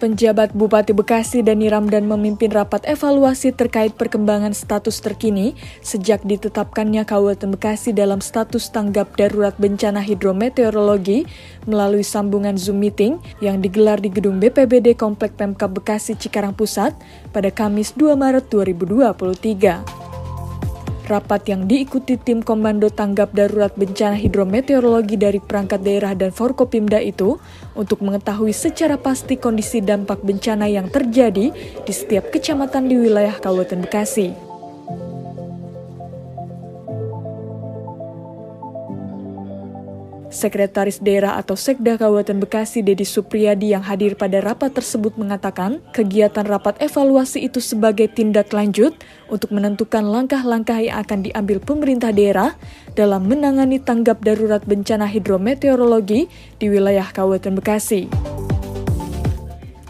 Penjabat Bupati Bekasi Dani Ramdan memimpin rapat evaluasi terkait perkembangan status terkini sejak ditetapkannya Kabupaten Bekasi dalam status tanggap darurat bencana hidrometeorologi melalui sambungan Zoom meeting yang digelar di gedung BPBD Komplek Pemkab Bekasi Cikarang Pusat pada Kamis 2 Maret 2023. Rapat yang diikuti tim Komando Tanggap Darurat Bencana Hidrometeorologi dari perangkat daerah dan Forkopimda itu untuk mengetahui secara pasti kondisi dampak bencana yang terjadi di setiap kecamatan di wilayah Kabupaten Bekasi. Sekretaris Daerah atau Sekda Kabupaten Bekasi Dedi Supriyadi yang hadir pada rapat tersebut mengatakan kegiatan rapat evaluasi itu sebagai tindak lanjut untuk menentukan langkah-langkah yang akan diambil pemerintah daerah dalam menangani tanggap darurat bencana hidrometeorologi di wilayah Kabupaten Bekasi.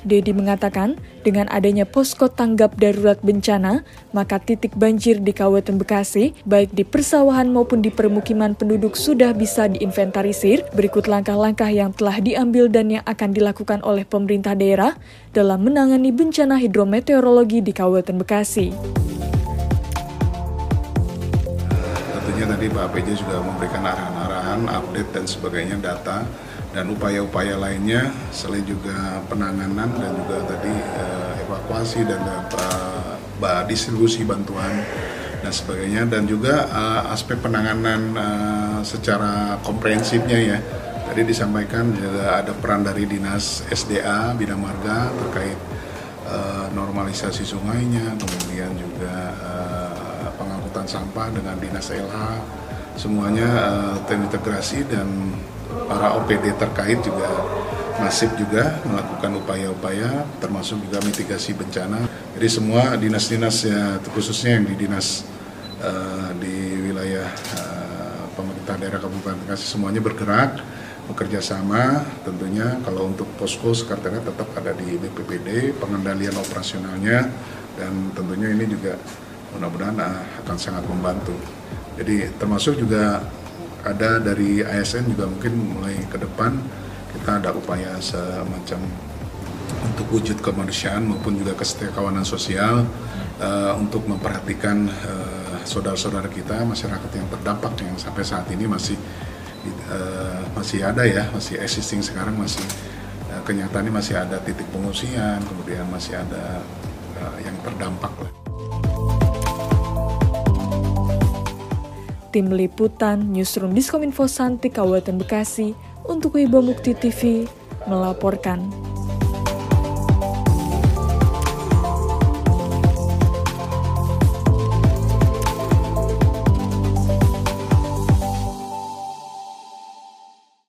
Dedi mengatakan, dengan adanya posko tanggap darurat bencana, maka titik banjir di Kabupaten Bekasi, baik di persawahan maupun di permukiman penduduk sudah bisa diinventarisir. Berikut langkah-langkah yang telah diambil dan yang akan dilakukan oleh pemerintah daerah dalam menangani bencana hidrometeorologi di Kabupaten Bekasi. Tentunya tadi Pak PJ juga memberikan arahan-arahan, update dan sebagainya, data dan upaya-upaya lainnya selain juga penanganan dan juga tadi uh, evakuasi dan uh, distribusi bantuan dan sebagainya. Dan juga uh, aspek penanganan uh, secara komprehensifnya ya. Tadi disampaikan juga ada peran dari dinas SDA bidang marga terkait normalisasi sungainya kemudian juga uh, pengangkutan sampah dengan dinas LH semuanya uh, terintegrasi dan para OPD terkait juga masif juga melakukan upaya-upaya termasuk juga mitigasi bencana. Jadi semua dinas-dinas ya khususnya yang di dinas uh, di wilayah uh, pemerintah daerah Kabupaten Bekasi semuanya bergerak bekerja sama tentunya kalau untuk posko sekretariat tetap ada di BPPD pengendalian operasionalnya dan tentunya ini juga mudah-mudahan uh, akan sangat membantu. Jadi termasuk juga ada dari ASN juga mungkin mulai ke depan kita ada upaya semacam untuk wujud kemanusiaan maupun juga kesetiakawanan sosial uh, untuk memperhatikan uh, saudara-saudara kita masyarakat yang terdampak yang sampai saat ini masih uh, masih ada ya masih existing sekarang masih uh, kenyataannya masih ada titik pengungsian kemudian masih ada uh, yang terdampak lah. Tim Liputan Newsroom Diskominfo Santi Kabupaten Bekasi untuk Wibo Mukti TV melaporkan.